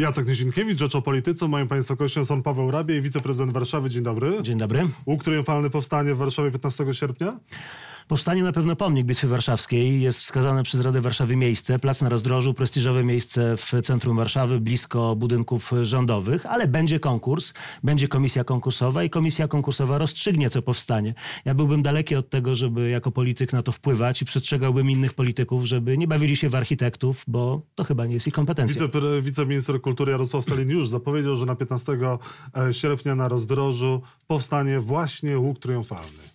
Jacek Nizinkiewicz, Rzecz o Polityce. Moim Państwa gościem są Paweł Rabie i wiceprezydent Warszawy. Dzień dobry. Dzień dobry. Łuk triumfalny powstanie w Warszawie 15 sierpnia? Powstanie na pewno pomnik Bitwy Warszawskiej. Jest wskazane przez Radę Warszawy miejsce, plac na rozdrożu, prestiżowe miejsce w centrum Warszawy, blisko budynków rządowych, ale będzie konkurs, będzie komisja konkursowa i komisja konkursowa rozstrzygnie, co powstanie. Ja byłbym daleki od tego, żeby jako polityk na to wpływać i przestrzegałbym innych polityków, żeby nie bawili się w architektów, bo to chyba nie jest ich kompetencja. Wice, wiceminister kultury Jarosław Stalin już zapowiedział, że na 15 sierpnia na rozdrożu powstanie właśnie łuk triumfalny.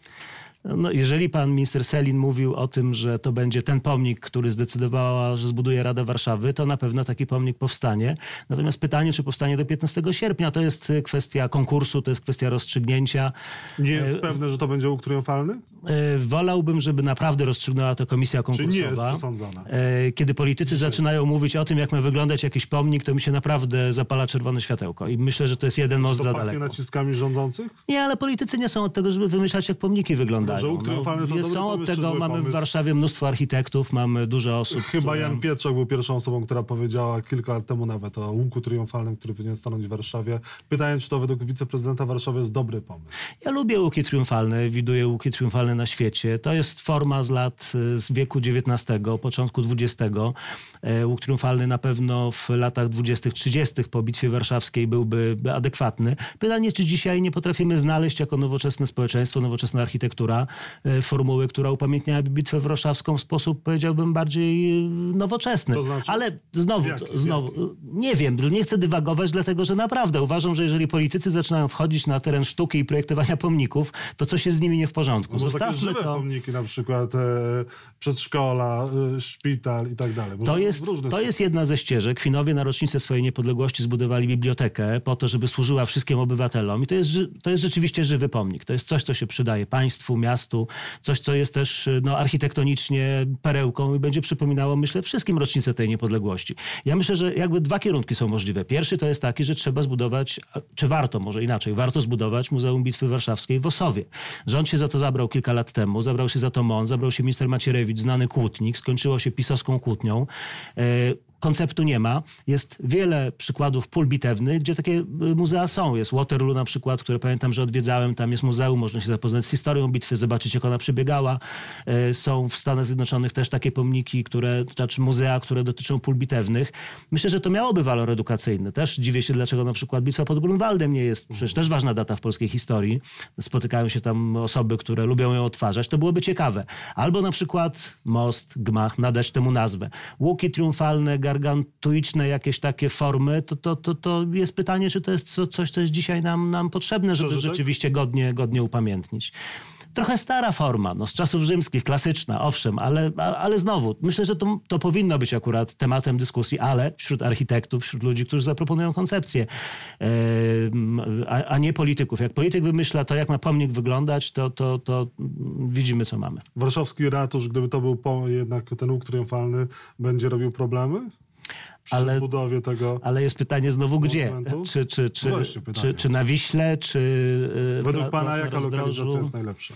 No, jeżeli pan minister Selin mówił o tym, że to będzie ten pomnik, który zdecydowała, że zbuduje Rada Warszawy, to na pewno taki pomnik powstanie. Natomiast pytanie, czy powstanie do 15 sierpnia, to jest kwestia konkursu, to jest kwestia rozstrzygnięcia. Nie jest pewne, że to będzie łuk triumfalny? E, wolałbym, żeby naprawdę rozstrzygnęła to komisja konkursowa. Czyli nie jest przesądzona. Kiedy politycy Dzisiaj. zaczynają mówić o tym, jak ma wyglądać jakiś pomnik, to mi się naprawdę zapala czerwone światełko. I myślę, że to jest jeden most za daleko. naciskami rządzących? Nie, ale politycy nie są od tego, żeby wymyślać, jak pomniki wyglądają że łuk triumfalny to no, Są od tego, mamy pomysł. w Warszawie mnóstwo architektów, mamy dużo osób. Chyba które... Jan Pietrzak był pierwszą osobą, która powiedziała kilka lat temu nawet o łuku triumfalnym, który powinien stanąć w Warszawie. Pytanie, czy to według wiceprezydenta Warszawy jest dobry pomysł? Ja lubię łuki triumfalne, widuję łuki triumfalne na świecie. To jest forma z lat, z wieku XIX, początku XX. E, łuk triumfalny na pewno w latach 20-30 po Bitwie Warszawskiej byłby adekwatny. Pytanie, czy dzisiaj nie potrafimy znaleźć jako nowoczesne społeczeństwo, nowoczesna architektura E, formuły, która upamiętniała Bitwę Warszawską w sposób, powiedziałbym, bardziej e, nowoczesny. To znaczy, Ale znowu, jaki, znowu jaki? nie wiem, nie chcę dywagować, dlatego że naprawdę uważam, że jeżeli politycy zaczynają wchodzić na teren sztuki i projektowania pomników, to coś jest z nimi nie w porządku. No Zostawmy żywe to. pomniki, na przykład e, przedszkola, e, szpital i tak dalej. to jest, to jest jedna ze ścieżek. Finowie na rocznicę swojej niepodległości zbudowali bibliotekę po to, żeby służyła wszystkim obywatelom i to jest, to jest rzeczywiście żywy pomnik. To jest coś, co się przydaje państwu, miastu, miastu, coś, co jest też no, architektonicznie perełką i będzie przypominało, myślę, wszystkim rocznicę tej niepodległości. Ja myślę, że jakby dwa kierunki są możliwe. Pierwszy to jest taki, że trzeba zbudować, czy warto, może inaczej, warto zbudować Muzeum Bitwy Warszawskiej w Osowie. Rząd się za to zabrał kilka lat temu, zabrał się za to MON, zabrał się minister Macierewicz, znany kłótnik, skończyło się pisowską kłótnią. Konceptu nie ma. Jest wiele przykładów pól bitewnych, gdzie takie y, muzea są. Jest Waterloo na przykład, które pamiętam, że odwiedzałem. Tam jest muzeum, można się zapoznać z historią bitwy, zobaczyć jak ona przebiegała. Y, są w Stanach Zjednoczonych też takie pomniki, które, znaczy muzea, które dotyczą pól bitewnych. Myślę, że to miałoby walor edukacyjny. Też dziwię się, dlaczego na przykład bitwa pod Grunwaldem nie jest przecież też ważna data w polskiej historii. Spotykają się tam osoby, które lubią ją odtwarzać. To byłoby ciekawe. Albo na przykład most, gmach, nadać temu nazwę. Łuki triumfalne, gargantuiczne jakieś takie formy, to, to, to, to jest pytanie, czy to jest coś, co jest dzisiaj nam, nam potrzebne, żeby rzeczywiście godnie, godnie upamiętnić trochę stara forma, no, z czasów rzymskich, klasyczna, owszem, ale, ale znowu, myślę, że to, to powinno być akurat tematem dyskusji, ale wśród architektów, wśród ludzi, którzy zaproponują koncepcję, a, a, nie polityków. Jak polityk wymyśla to, jak ma pomnik wyglądać, to, to, to widzimy, co mamy. Warszawski ratusz, gdyby to był jednak ten łuk triumfalny, będzie robił problemy? Ale, budowie tego. Ale jest pytanie znowu gdzie? Czy, czy, czy, czy, na Wiśle, czy. Y, Według Pana jaka lokalizacja jest najlepsza?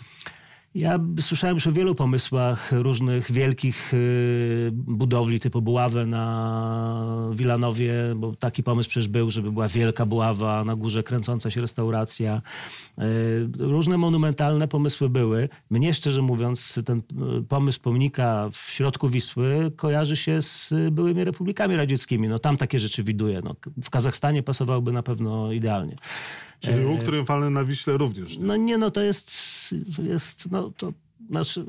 Ja słyszałem już o wielu pomysłach różnych wielkich y, budowli typu Buławę na Wilanowie, bo taki pomysł przecież był, żeby była wielka Buława, na górze kręcąca się restauracja. Y, różne monumentalne pomysły były. Mnie szczerze mówiąc ten y, pomysł pomnika w środku Wisły kojarzy się z byłymi republikami radzieckimi. No tam takie rzeczy widuję. No, w Kazachstanie pasowałby na pewno idealnie. Czyli łuk triumfalny na Wiśle również. Nie? No nie, no to jest, jest no to znaczy,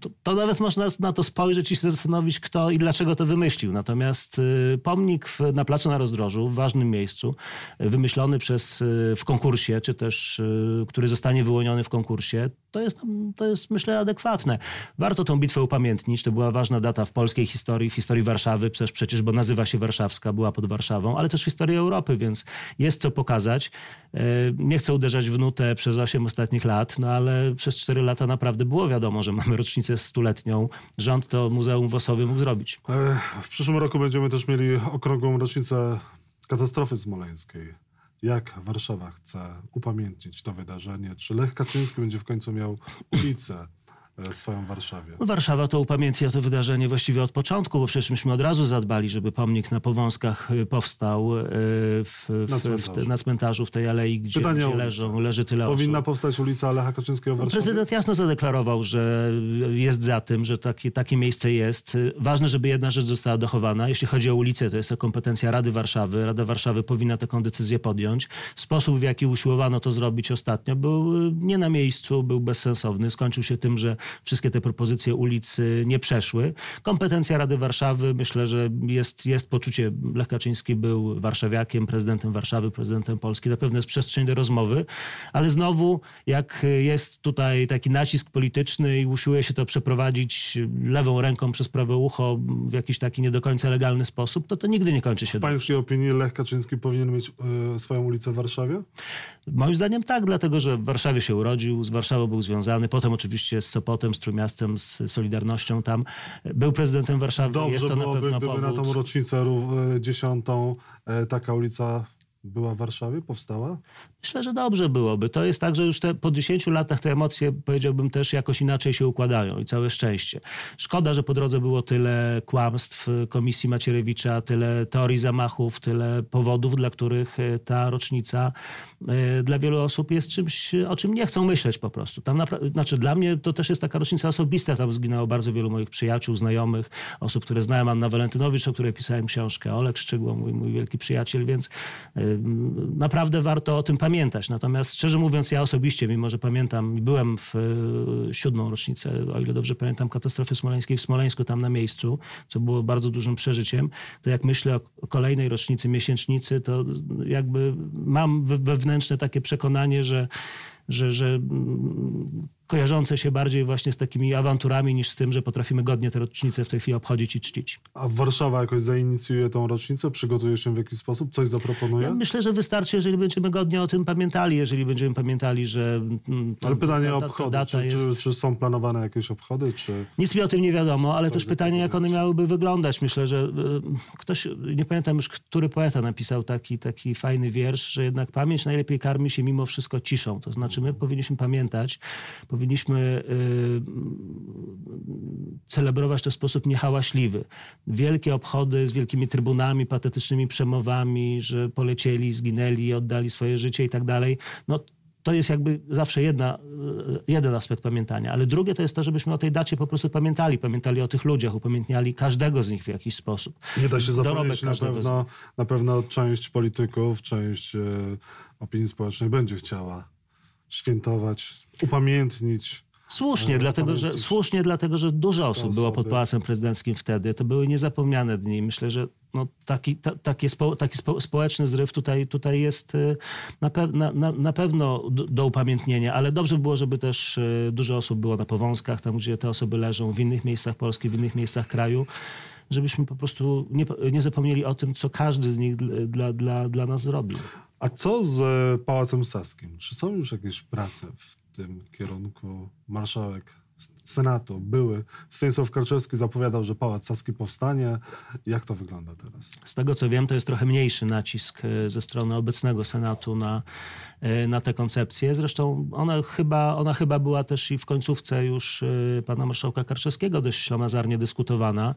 to, to, nawet można na to spojrzeć i się zastanowić, kto i dlaczego to wymyślił. Natomiast y, pomnik w, na Placu na Rozdrożu, w ważnym miejscu, y, wymyślony przez, y, w konkursie, czy też który zostanie wyłoniony w konkursie, to jest, to jest myślę adekwatne. Warto tą bitwę upamiętnić. To była ważna data w polskiej historii, w historii Warszawy też przecież, bo nazywa się Warszawska, była pod Warszawą, ale też w historii Europy, więc jest co pokazać. Nie chcę uderzać w nutę przez 8 ostatnich lat, no ale przez 4 lata naprawdę było wiadomo, że mamy rocznicę rocznicę stuletnią rząd to Muzeum w Osowie mógł zrobić. E, w przyszłym roku będziemy też mieli okrągłą rocznicę katastrofy smoleńskiej. Jak Warszawa chce upamiętnić to wydarzenie? Czy Lech Kaczyński będzie w końcu miał ulicę swoją Warszawie? No, Warszawa to upamiętnia to wydarzenie właściwie od początku, bo przecież myśmy od razu zadbali, żeby pomnik na Powązkach y, powstał y, w, w, Na cmentarzu. w, na cmentarzu, w tej alei, gdzie, gdzie leżą, leży tyle Powinna osób. powstać ulica Lecha Kaczyńskiego w Warszawie? Prezydent jasno zadeklarował, że jest za tym, że takie, takie miejsce jest. Ważne, żeby jedna rzecz została dochowana. Jeśli chodzi o ulicę, to jest to kompetencja Rady Warszawy. Rada Warszawy powinna taką decyzję podjąć. Sposób, w jaki usiłowano to zrobić ostatnio, był nie na miejscu, był bezsensowny. Skończył się tym, że wszystkie te propozycje ulic y, nie przeszły. Kompetencja Rady Warszawy, myślę, że jest, jest poczucie. Lech Kaczyński był warszawiakiem, prezydentem Warszawy, prezydentem Polski. Na pewno jest przestrzeń do rozmowy, ale znowu, jak jest tutaj taki nacisk polityczny i usiłuje się to przeprowadzić lewą ręką przez prawe ucho w jakiś taki nie do końca legalny sposób, to to nigdy nie kończy się W pańskiej opinii Lech Kaczyński powinien mieć e, swoją ulicę w Warszawie? Moim zdaniem tak, dlatego że w Warszawie się urodził, z Warszawą był związany, potem oczywiście z Sopotem, z Trójmiastem, z Solidarnością tam. Był prezydentem Warszawy, Dobrze jest to na byłoby, pewno gdyby powód. na tą rocznicę e, dziesiątą e, taka ulica była w Warszawie, powstała? Myślę, że dobrze byłoby. To jest tak, że już te, po 10 latach te emocje, powiedziałbym, też jakoś inaczej się układają i całe szczęście. Szkoda, że po drodze było tyle kłamstw Komisji Macierewicza, tyle teorii zamachów, tyle powodów, dla których e, ta rocznica e, dla wielu osób jest czymś, o czym nie chcą myśleć po prostu. Tam znaczy dla mnie to też jest taka rocznica osobista. Tam zginęło bardzo wielu moich przyjaciół, znajomych, osób, które znałem. Anna Walentynowicz, o której pisałem książkę, Olek Szczygło, mój, mój wielki przyjaciel, więc y, naprawdę warto o tym pamiętać. Natomiast szczerze mówiąc, ja osobiście, mimo że pamiętam, byłem w y, siódmą rocznicę, o ile dobrze pamiętam, katastrofy smoleńskiej w Smoleńsku, tam na miejscu, co było bardzo dużym przeżyciem, to jak myślę o, kolejnej rocznicy, miesięcznicy, to jakby mam we- wewnętrzne takie przekonanie, że że, że mm, kojarzące się bardziej właśnie z takimi awanturami niż z tym, że potrafimy godnie te rocznice w tej chwili obchodzić i czcić. A Warszawa jakoś zainicjuje tą rocznicę? Przygotuje się w jakiś sposób? Coś zaproponuje? Ja myślę, że wystarczy, jeżeli będziemy godnie o tym pamiętali, jeżeli będziemy pamiętali, że mm, to- Ale pytanie ta- o obchody. data Czy, czy, jest... czy są planowane jakieś obchody? Czy... Nic mi o tym nie wiadomo, ale też pytanie, jak one miałyby wyglądać. Myślę, że y, ktoś, nie pamiętam już, który poeta napisał taki, taki fajny wiersz, że jednak pamięć najlepiej karmi się mimo wszystko ciszą. To znaczy my powinniśmy pamiętać, powinniśmy y, celebrować to w sposób niehałaśliwy. Wielkie obchody z wielkimi trybunami, patetycznymi przemowami, że polecieli, zginęli, oddali swoje życie i tak dalej. No, to jest jakby zawsze jedna, y, jeden aspekt pamiętania, ale drugie to jest to, żebyśmy o tej dacie po prostu pamiętali, pamiętali o tych ludziach, upamiętniali każdego z nich w jakiś sposób. Nie da się zapomnieć na pewno, na pewno część polityków, część e, opinii społecznej będzie chciała świętować, upamiętnić. Słusznie, Ale dlatego, że, słusznie dlatego, że dużo osób było pod. Pałacem Prezydenckim wtedy. To były niezapomniane dni. Myślę, że no, taki, ta, taki, spo, taki spo, społeczny zryw tutaj, tutaj jest y, na, pew, na, na, na pewno do, do upamiętnienia, ale dobrze by było, żeby też y, dużo osób było na Powązkach, tam gdzie te osoby leżą, w innych miejscach Polski, w innych miejscach kraju, żebyśmy po prostu nie, nie zapomnieli o tym, co każdy z nich dla, dla, dla nas zrobił. A co z Pałacem Saskim? Czy są już jakieś prace w tym kierunku? Marszałek Senatu były. Stanisław Karczewski zapowiadał, że Pałac Saski powstanie. Jak to wygląda teraz? Z tego co wiem, to jest trochę mniejszy nacisk e, ze strony obecnego Senatu na, e, na tę koncepcję. Zresztą ona chyba, ona chyba była też i w końcówce już e, pana marszałka Karczewskiego dość ślamazarnie dyskutowana.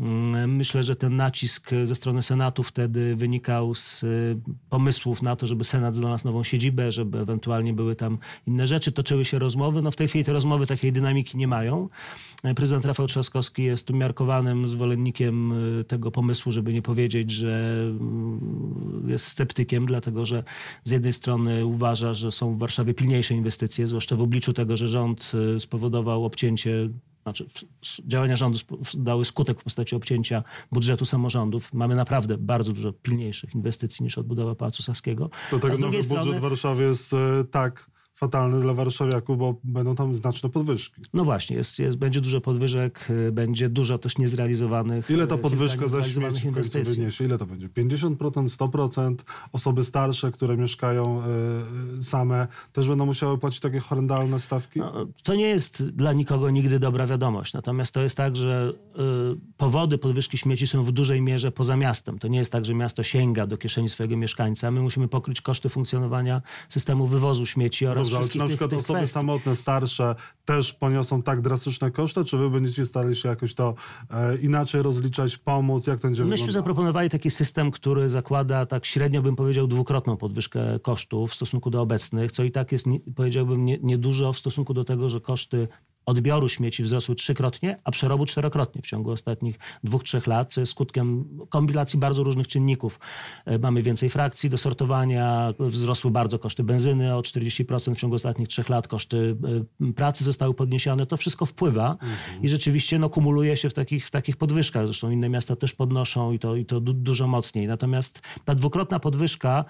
Mm, Myślę, że ten nacisk ze strony Senatu wtedy wynikał z y, pomysłów na to, żeby Senat znalazł nową siedzibę, żeby ewentualnie były tam inne rzeczy. Toczyły się rozmowy. No w tej chwili te rozmowy takiej dynamiki nie mają. E, Prezydent Rafał Trzaskowski jest umiarkowanym zwolennikiem y, tego pomysłu, żeby nie powiedzieć, że mm, jest sceptykiem, dlatego że z jednej strony uważa, że są w Warszawie pilniejsze inwestycje, zwłaszcza w obliczu tego, że rząd spowodował obcięcie znaczy w- działania rządu w- dały skutek w postaci obcięcia budżetu samorządów. Mamy naprawdę bardzo dużo pilniejszych inwestycji niż odbudowa Pałacu Saskiego. Dlatego z nowy budżet strony- Warszawy jest e, tak fatalny dla warszawiaków, bo będą tam znaczne podwyżki. No właśnie, jest, jest, będzie dużo podwyżek, y, będzie dużo też niezrealizowanych Ile ta y, podwyżka za śmieci w końcu wyniesie? Ile to będzie? 50%, 100%? Osoby starsze, które mieszkają e, same, też będą musiały płacić takie horrendalne stawki? No, to nie jest dla nikogo nigdy dobra wiadomość. Natomiast to jest tak, że y, powody podwyżki śmieci są w dużej mierze poza miastem. To nie jest tak, że miasto sięga do kieszeni swojego mieszkańca. My musimy pokryć koszty funkcjonowania systemu wywozu śmieci oraz Ale czy na tych- przykład tych osoby kwestii. samotne, starsze też poniosą tak drastyczne koszty, czy wy będziecie starali się jakoś to e, inaczej rozliczać, pomóc? Jak to będzie Myśmy wyglądało? zaproponowali taki system, który zakłada tak średnio bym powiedział dwukrotną podwyżkę kosztów w stosunku do obecnych, co i tak jest nie, powiedziałbym nie- niedużo w stosunku do tego, że koszty odbioru śmieci wzrosły trzykrotnie, a przerobu czterokrotnie w ciągu ostatnich dwóch, trzech lat, co jest skutkiem kombinacji bardzo różnych czynników. E, Mamy więcej frakcji do sortowania, wzrosły bardzo koszty benzyny o 40% w ciągu ostatnich trzech lat, koszty e, pracy zostały podniesione, to wszystko wpływa i rzeczywiście no, kumuluje się w takich, w takich podwyżkach. Zresztą inne miasta też podnoszą i to, i to du- dużo mocniej. Natomiast ta dwukrotna podwyżka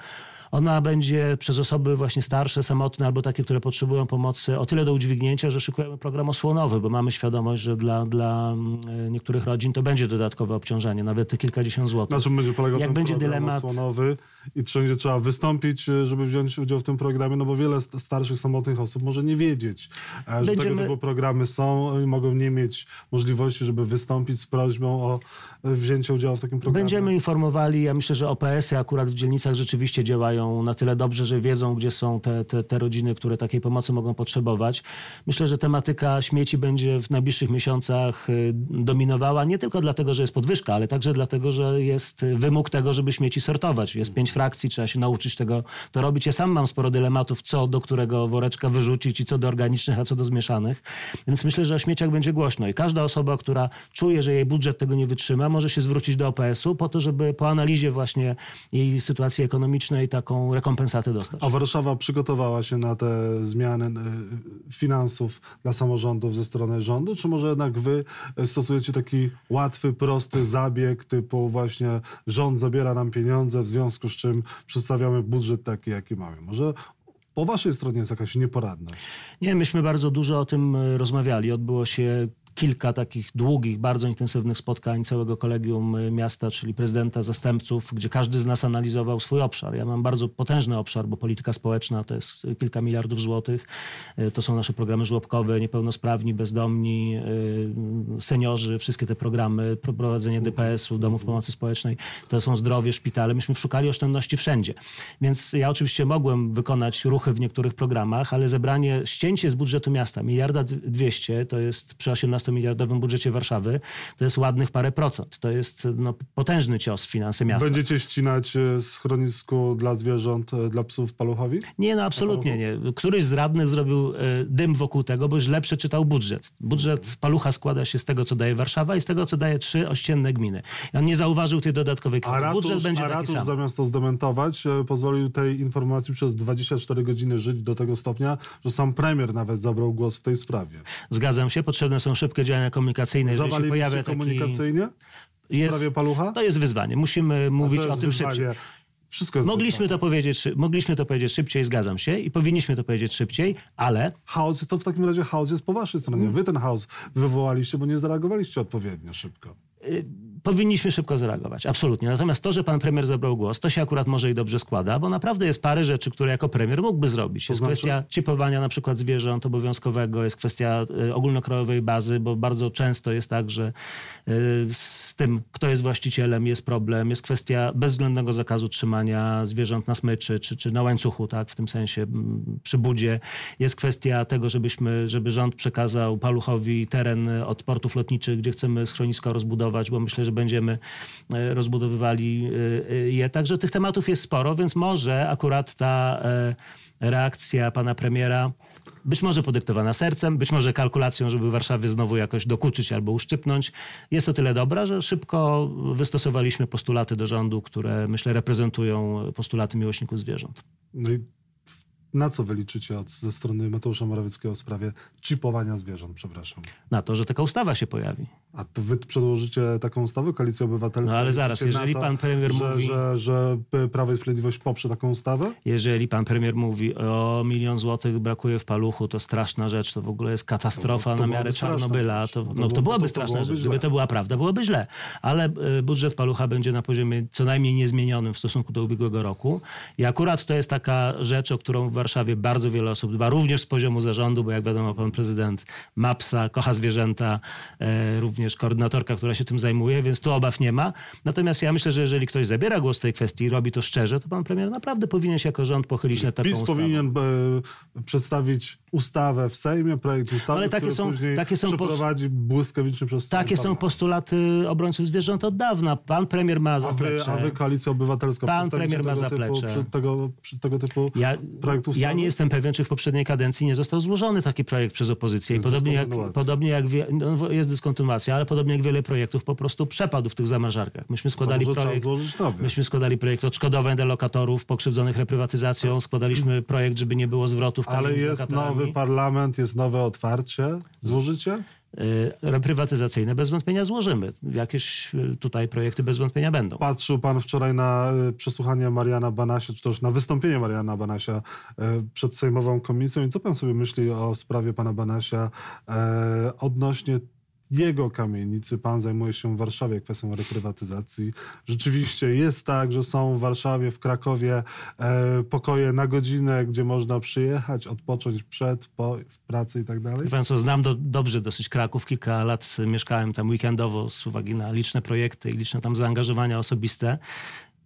ona będzie przez osoby właśnie starsze, samotne albo takie, które potrzebują pomocy o tyle do udźwignięcia, że szykujemy program osłonowy, bo mamy świadomość, że dla, dla mm, niektórych rodzin to będzie dodatkowe obciążenie, nawet te kilkadziesiąt złotych. Na czym będzie polegał Jak ten będzie program dylemat- osłonowy i czy będzie trzeba wystąpić, e, żeby wziąć udział w tym programie, no bo wiele st- starszych, samotnych osób może nie wiedzieć, e, że tego typu programy są i mogą nie mieć możliwości, żeby wystąpić z prośbą o e, wzięcie udziału w takim programie. Będziemy informowali, ja myślę, że OPS-y akurat w dzielnicach rzeczywiście działają na tyle dobrze, że wiedzą, gdzie są te, te, te rodziny, które takiej pomocy mogą potrzebować. Myślę, że tematyka śmieci będzie w najbliższych miesiącach y, dominowała, nie tylko dlatego, że jest podwyżka, ale także dlatego, że jest wymóg tego, żeby śmieci sortować. Jest pięć frakcji, trzeba się nauczyć tego to robić. Ja sam mam sporo dylematów, co do którego woreczka wyrzucić i co do organicznych, a co do zmieszanych. Więc myślę, że o śmieciach będzie głośno i każda osoba, która czuje, że jej budżet tego nie wytrzyma, może się zwrócić do OPS-u po to, żeby po analizie właśnie jej sytuacji ekonomicznej taką rekompensatę dostać. A Warszawa przygotowała się na te zmiany e, finansów dla samorządów ze strony rządu, czy może jednak wy stosujecie taki łatwy, prosty zabieg typu właśnie rząd zabiera nam pieniądze, w związku z czym przedstawiamy budżet taki, jaki mamy? Może po waszej stronie jest jakaś nieporadność? Nie, myśmy bardzo dużo o tym e, rozmawiali. Odbyło się kilka takich długich, bardzo intensywnych spotkań całego kolegium e, miasta, czyli prezydenta, zastępców, gdzie każdy z nas analizował swój obszar. Ja mam bardzo potężny obszar, bo polityka społeczna to jest kilka miliardów złotych. E, To są nasze programy żłobkowe, niepełnosprawni, bezdomni, seniorzy, wszystkie te programy, prowadzenie DPS-u, domów pomocy społecznej, to są zdrowie, szpitale. Myśmy szukali oszczędności wszędzie. Więc ja oczywiście mogłem wykonać ruchy w niektórych programach, ale zebranie, ścięcie z budżetu miasta, miliarda dwieście, to jest przy 18-miliardowym budżecie Warszawy, to jest ładnych parę procent. To jest no, potężny cios w finanse miasta. Będziecie ścinać e, schronisku dla zwierząt, e, dla psów paluchowi? Nie, no absolutnie nie. Któryś z radnych zrobił e, dym wokół tego, bo źle przeczytał budżet. Budżet Palucha składa się z tego, co daje Warszawa i z tego, co daje trzy ościenne gminy. I on nie zauważył tej dodatkowej A kwoty. Budżet ratusz, będzie a taki ratusz sam. zamiast to zdementować, pozwolił tej informacji przez 24 godziny żyć do tego stopnia, że sam premier nawet zabrał głos w tej sprawie. Zgadzam się, potrzebne są szybkie działania komunikacyjne. Jeżeli się pojawia Zawaliliście taki... komunikacyjnie w sprawie palucha? To jest wyzwanie. Musimy mówić jest o tym wyzwanie. szybciej. Wszystko jest Mogliśmy wyzwanie. to, powiedzieć, mogliśmy to powiedzieć szybciej, zgadzam się, i powinniśmy to powiedzieć szybciej, ale Chaos, to w takim razie chaos jest po waszej stronie. Wy ten chaos wywołaliście, bo nie zareagowaliście odpowiednio szybko. y, powinniśmy szybko zareagować. Absolutnie. Natomiast to, że pan premier zabrał głos, to się akurat może i dobrze składa, bo naprawdę jest parę rzeczy, które jako premier mógłby zrobić. Jest znaczy? kwestia chipowania na przykład zwierząt obowiązkowego, jest kwestia y, ogólnokrajowej bazy, bo bardzo często jest tak, że y, z tym, kto jest właścicielem, jest problem. Jest kwestia bezwzględnego zakazu trzymania zwierząt na smyczy czy, czy na łańcuchu, tak, w tym sensie przy budzie. Jest kwestia tego, żebyśmy, żeby rząd przekazał Paluchowi teren od portów lotniczych, gdzie chcemy schronisko rozbudować, bo myślę, że będziemy e, rozbudowywali e, e, je. Także tych tematów jest sporo, więc może akurat ta reakcja pana premiera być może podyktowana sercem, być może kalkulacją, żeby Warszawie znowu jakoś dokuczyć albo uszczypnąć. Jest to tyle dobra, że szybko wystosowaliśmy postulaty do rządu, które myślę reprezentują postulaty miłośników zwierząt. No i na co wy liczycie od, ze strony Mateusza Morawieckiego w sprawie chipowania zwierząt, przepraszam? Na to, że taka ustawa się pojawi. A to wy przedłożycie taką ustawę Koalicji Obywatelskiej? No ale zaraz, jeżeli to, pan premier że, mówi- Że, że Prawo i Sprawiedliwość poprze taką ustawę? Jeżeli pan premier mówi o milion złotych brakuje w paluchu, to straszna rzecz, to w ogóle jest katastrofa No, na miarę Czarnobyla. To, no, byłoby- to byłaby to straszna byłoby rzecz. źle. Gdyby to była prawda, byłoby źle. Ale y, budżet palucha będzie na poziomie co najmniej niezmienionym w stosunku do ubiegłego roku. I akurat to jest taka rzecz, o którą Warszawie bardzo wiele osób dba, również z poziomu zarządu, bo jak wiadomo, pan prezydent ma psa, kocha zwierzęta, e, również koordynatorka, która się tym zajmuje, więc tu obaw nie ma. Natomiast ja myślę, że jeżeli ktoś zabiera głos w tej kwestii i robi to szczerze, to pan premier naprawdę powinien się jako rząd pochylić nad taką PiS ustawą. powinien e, przedstawić ustawę w Sejmie, projekt ustawy, Ale takie są- później takie są przeprowadzi błyskawicznie przez Sejm Takie są postulaty obrońców zwierząt od dawna. Pan premier ma A wy, zaplecze. a wy Koalicja Obywatelska, Pan premier ma tego typu, zaplecze. przy, tego, przy tego typu Ja, projekt ja nie jestem pewien, czy w poprzedniej kadencji nie został złożony taki projekt przez opozycję. I podobnie jak, podobnie jak wie, no, jest dyskontynuacja, ale podobnie jak wiele projektów po prostu przepadł w tych zamarzarkach. Myśmy składali projekt. Myśmy składali projekt odszkodowań dla lokatorów pokrzywdzonych reprywatyzacją. Składaliśmy projekt, żeby nie było zwrotów Ale jest nowy parlament, jest nowe otwarcie. Złożycie? Y, Reprywatyzacyjne bez wątpienia złożymy. Jakieś y, tutaj projekty bez wątpienia będą. Patrzył pan wczoraj na y, przesłuchanie Mariana Banasia, czy też na wystąpienie Mariana Banasia przed Sejmową Komisją. I co pan sobie myśli o sprawie pana Banasia odnośnie jego kamienicy? Pan zajmuje się w Warszawie kwestią reprywatyzacji. Rzeczywiście jest tak, że są w Warszawie, w Krakowie e, pokoje na godzinę, gdzie można przyjechać, odpocząć przed, po, w pracy i tak dalej? Pan co, znam do, dobrze dosyć Kraków. Kilka lat mieszkałem tam weekendowo z uwagi na liczne projekty i liczne tam zaangażowania osobiste.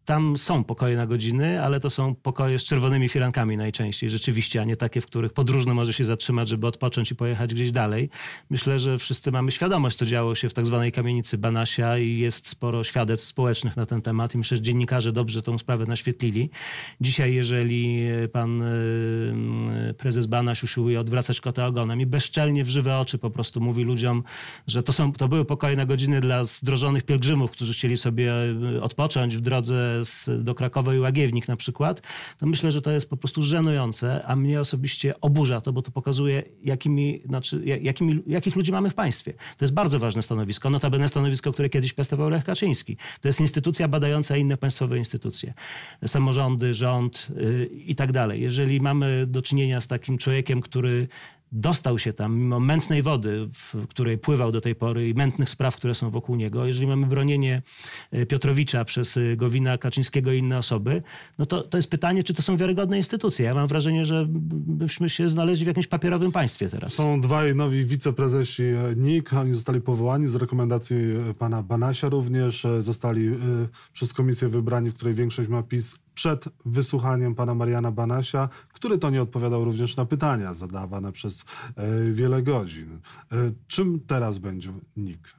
Tam są pokoje na godziny, ale to są pokoje z czerwonymi firankami najczęściej, rzeczywiście, a nie takie, w których podróżny może się zatrzymać, żeby odpocząć i pojechać gdzieś dalej. Myślę, że wszyscy mamy świadomość, co działo się w tak zwanej kamienicy Banasia i jest sporo świadectw społecznych na ten temat i myślę, że dziennikarze dobrze tą sprawę naświetlili. Dzisiaj, jeżeli pan y, prezes Banaś usiłuje odwracać kota ogonem i bezczelnie w żywe oczy po prostu mówi ludziom, że to, są, to były pokoje na godziny dla zdrożonych pielgrzymów, którzy chcieli sobie y, odpocząć w drodze z, do Krakowa i Łagiewnik na przykład, to myślę, że to jest po prostu żenujące, a mnie osobiście oburza to, bo to pokazuje, jakimi, znaczy, ja- jakimi, jakich ludzi mamy w państwie. To jest bardzo ważne stanowisko, notabene stanowisko, które kiedyś piastował Lech Kaczyński. To jest instytucja badająca inne państwowe instytucje. Samorządy, rząd y, i tak dalej. Jeżeli mamy do czynienia z takim człowiekiem, który dostał się tam mimo mętnej wody, w której pływał do tej pory i mętnych spraw, które są wokół niego, jeżeli mamy bronienie e, Piotrowicza przez e, Gowina, Kaczyńskiego i inne osoby, no to, to jest pytanie, czy to są wiarygodne instytucje. Ja mam wrażenie, że byśmy się znaleźli w jakimś papierowym państwie teraz. Są dwaj nowi wiceprezesi e, NIK. Oni zostali powołani z rekomendacji pana Banasia również. Zostali przez komisję wybrani, w której większość ma PiS przed wysłuchaniem pana Mariana Banasia, który to nie odpowiadał również na pytania zadawane przez e, wiele godzin. E, Czym teraz będzie NIK?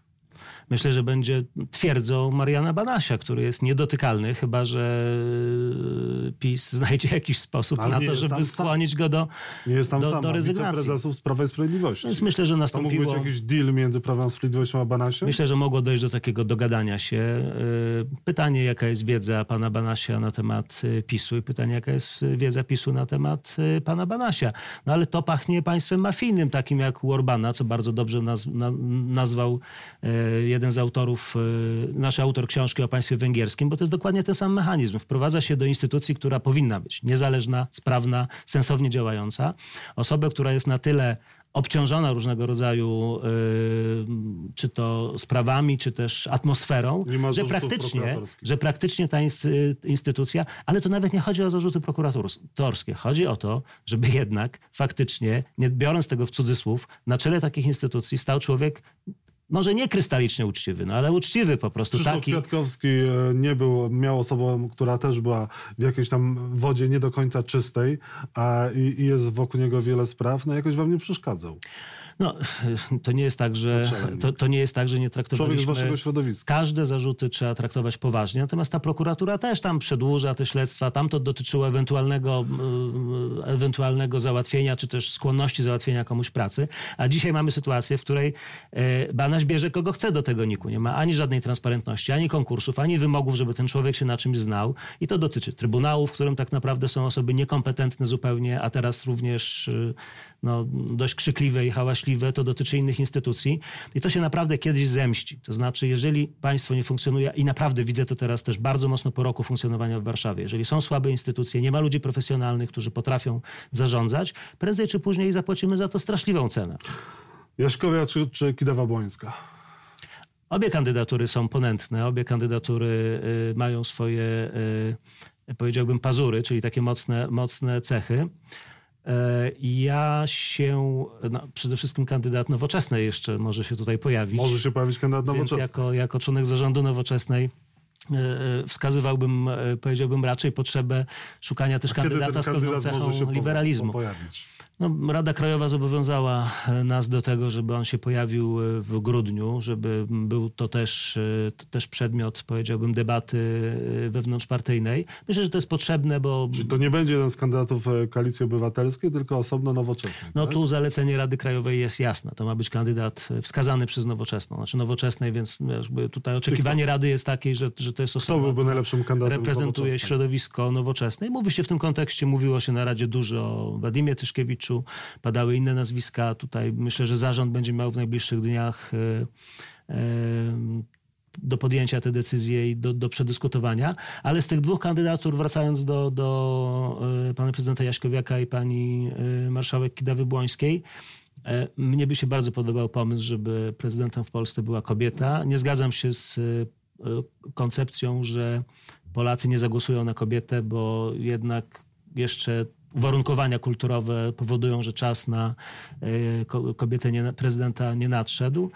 Myślę, że będzie twierdzą Mariana Banasia, który jest niedotykalny, chyba że PiS znajdzie jakiś sposób Ale na to, żeby tam sam. skłonić go do, Nie jest tam do, sam, do rezygnacji. wiceprezesów z Prawa i Sprawiedliwości. Więc myślę, że To mógł nastąpiło... być jakiś deal między Prawem i Sprawiedliwością a Banasiem? Myślę, że mogło dojść do takiego dogadania się. Y, Pytanie, jaka jest wiedza pana Banasia na temat y, PiSu i pytanie, jaka jest wiedza PiSu na temat pana Banasia. No ale to pachnie państwem mafijnym, takim jak u Orbana, co bardzo dobrze naz, na, nazwał y, jeden z autorów, y, nasz autor książki o państwie węgierskim, bo to jest dokładnie ten sam mechanizm. Wprowadza się do instytucji, która powinna być niezależna, sprawna, sensownie działająca. Osobę, która jest na tyle obciążona różnego rodzaju, y, czy to sprawami, czy też atmosferą, że praktycznie, że praktycznie ta insty- instytucja, ale to nawet nie chodzi o zarzuty prokuratorskie. Chodzi o to, żeby jednak faktycznie, nie biorąc tego w cudzysłów, na czele takich instytucji stał człowiek, może nie krystalicznie uczciwy, no ale uczciwy po prostu. Krzysztof taki, Kwiatkowski e, nie był, miał osobą, która też była w jakiejś tam wodzie nie do końca czystej a, i, i jest wokół niego wiele spraw, no jakoś wam nie przeszkadzał. No, to nie jest tak, że Naczelnik. to, to nie jest tak, że nie Człowiek z traktowaliśmy... waszego środowiska. Każde zarzuty trzeba traktować poważnie, natomiast ta prokuratura też tam przedłuża te śledztwa. Tam to dotyczyło ewentualnego, mm, ewentualnego załatwienia, czy też skłonności załatwienia komuś pracy. A dzisiaj mamy sytuację, w której e, Banaś bierze kogo chce do tego niku. Nie ma ani żadnej transparentności, ani konkursów, ani wymogów, żeby ten człowiek się na czymś znał. I to dotyczy Trybunału, w którym tak naprawdę są osoby niekompetentne zupełnie, a teraz również y, no, dość krzykliwe i hałaśliwe. To dotyczy innych instytucji. I to się naprawdę kiedyś zemści. To znaczy, jeżeli państwo nie funkcjonuje, i naprawdę widzę to teraz też bardzo mocno po roku funkcjonowania w Warszawie, jeżeli są słabe instytucje, nie ma ludzi profesjonalnych, którzy potrafią zarządzać, prędzej czy później zapłacimy za to straszliwą cenę. Jaśkowia czy, czy Kidawa-Błońska? Obie kandydatury są ponętne, obie kandydatury y, mają swoje, y, powiedziałbym, pazury, czyli takie mocne, mocne cechy. E, Ja się, no, przede wszystkim kandydat nowoczesnej jeszcze może się tutaj pojawić. Może się pojawić kandydat Więc nowoczesny. jako, jako członek zarządu nowoczesnej e, wskazywałbym, e, powiedziałbym raczej potrzebę szukania też A kandydata z pewną kandydat cechą liberalizmu. pojawić? No, Rada Krajowa zobowiązała e, nas do tego, żeby on się pojawił e, w grudniu, żeby był to też, e, to też przedmiot, powiedziałbym, debaty wewnątrzpartyjnej. Myślę, że to jest potrzebne, bo Czyli to nie będzie jeden z kandydatów Koalicji Obywatelskiej, tylko osobno nowoczesny. no tak? tu zalecenie Rady Krajowej jest jasne. To ma być kandydat wskazany przez nowoczesną, znaczy nowoczesnej, więc tutaj oczekiwanie Rady jest takie, że, że to jest Kto osoba, byłby najlepszym kandydatem reprezentuje środowisko nowoczesne. I mówi się w tym kontekście, mówiło się na Radzie dużo o Władimie Tyszkiewiczu, padały inne nazwiska. Tutaj myślę, że zarząd będzie miał w najbliższych dniach e, e, do podjęcia te decyzje i do, do przedyskutowania. Ale z tych dwóch kandydatur, wracając do, do e, pana prezydenta Jaśkowiaka i pani marszałek Kidawy-Błońskiej, mnie by się bardzo podobał pomysł, żeby prezydentem w Polsce była kobieta. Nie zgadzam się z koncepcją, że Polacy nie zagłosują na kobietę, bo jednak jeszcze uwarunkowania kulturowe powodują, że czas na e, ko- kobietę nie, prezydenta nie nadszedł.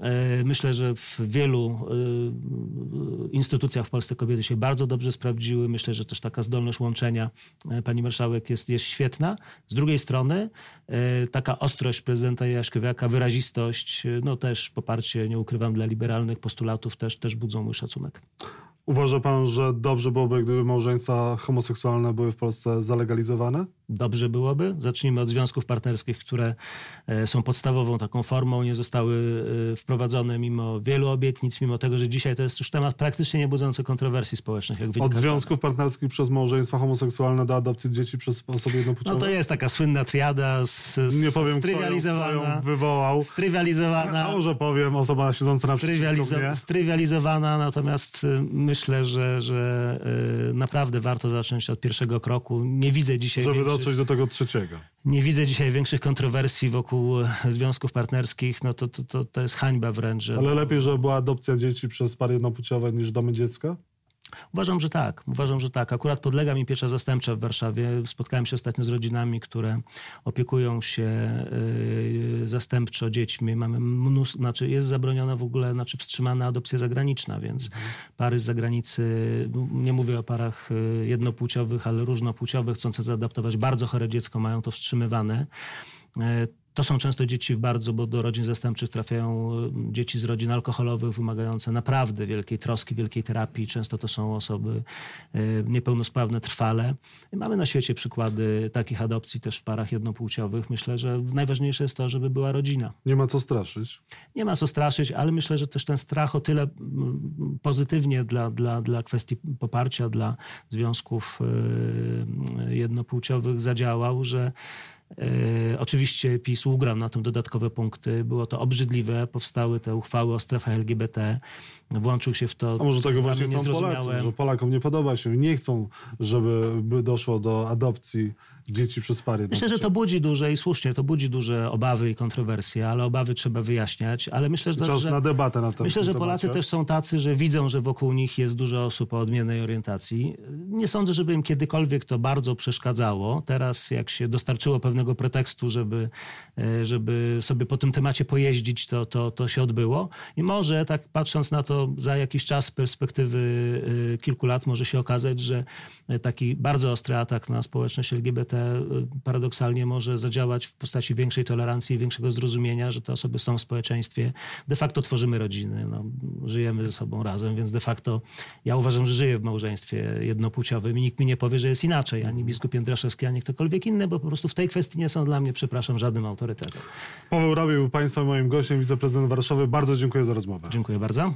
E, Myślę, że w wielu e, instytucjach w Polsce kobiety się bardzo dobrze sprawdziły. Myślę, że też taka zdolność łączenia pani marszałek jest, jest świetna. Z drugiej strony taka ostrość prezydenta Jaśkowiaka, wyrazistość, no też poparcie, nie ukrywam, dla liberalnych postulatów też, też budzą mój szacunek. Uważa pan, że dobrze byłoby, gdyby małżeństwa homoseksualne były w Polsce zalegalizowane? Dobrze byłoby. Zacznijmy od związków partnerskich, które e, są podstawową taką formą, nie zostały e, wprowadzone mimo wielu obietnic, mimo tego, że dzisiaj to jest już temat praktycznie nie budzący kontrowersji społecznych. Jak Od związków partnerskich przez małżeństwa homoseksualne do adopcji dzieci przez osoby jednopłciowe? No to jest taka słynna triada z, z, Nie powiem, kto ją, kto strywializowana. ją wywołał. Strywializowana. A może powiem, osoba siedząca naprzeciwko Strywializo- mnie. strywializowana, natomiast y, myślę, że, że y, naprawdę warto zacząć od pierwszego kroku. Nie widzę dzisiaj Żeby dotrzeć do tego trzeciego. nie widzę dzisiaj większych kontrowersji wokół e, związków partnerskich. No to, to, to, to jest hańba wręcz. Że Ale lepiej, żeby była adopcja dzieci przez pary jednopłciowe niż domy dziecka? Uważam, że tak. Uważam, że tak. Akurat podlega mi piecza zastępcza w Warszawie. Spotkałem się ostatnio z rodzinami, które opiekują się y, zastępczo dziećmi. Mamy mnóstwo, znaczy jest zabroniona w ogóle, znaczy wstrzymana adopcja zagraniczna, więc pary z zagranicy, nie mówię o parach y, jednopłciowych, ale różnopłciowych, chcące zaadaptować bardzo chore dziecko, mają to wstrzymywane. To są często dzieci w bardzo, bo do rodzin zastępczych trafiają e, dzieci z rodzin alkoholowych, wymagające naprawdę wielkiej troski, wielkiej terapii. Często to są osoby e, niepełnosprawne trwale. Mamy na świecie przykłady takich adopcji też w parach jednopłciowych. Myślę, że najważniejsze jest to, żeby była rodzina. Nie ma co straszyć. Nie ma co straszyć, ale myślę, że też ten strach o tyle mm, pozytywnie dla, dla, dla kwestii poparcia dla związków y, jednopłciowych zadziałał, że y, oczywiście PiS ugrał na tym dodatkowe punkty. Było to obrzydliwe, powstały te uchwały o strefach LGBT, włączył się w to. A może tego właśnie są Polacy, że Polakom nie podoba się, nie chcą, żeby by doszło do adopcji dzieci przez pary Myślę, że to budzi duże i słusznie, to budzi duże obawy i kontrowersje, ale obawy trzeba wyjaśniać. Ale myślę, że, Czas że na debatę na ten Myślę, że Polacy temacie. też są tacy, że widzą, że wokół nich jest dużo osób o odmiennej orientacji. Nie sądzę, żeby im kiedykolwiek to bardzo przeszkadzało. Teraz, jak się dostarczyło pewnego pretekstu, żeby, e, żeby sobie po tym temacie pojeździć, to, to, to się odbyło. I może, tak patrząc na to za jakiś czas z perspektywy e, kilku lat, może się okazać, że taki bardzo ostry atak na społeczność LGBT e, paradoksalnie może zadziałać w postaci większej tolerancji i większego zrozumienia, że te osoby są w społeczeństwie. De facto tworzymy rodziny, no, żyjemy ze sobą razem, więc de facto ja uważam, że żyję w małżeństwie jednopłciowym i nikt mi nie powie, że jest inaczej, ani biskup Jędraszewski, ani ktokolwiek inny, bo po prostu w tej kwestii nie są dla mnie, przepraszam, żadnym autorytetem. Paweł Rabił Państwa moim gościem, wiceprezydent Warszawy. Bardzo dziękuję za rozmowę. Dziękuję bardzo.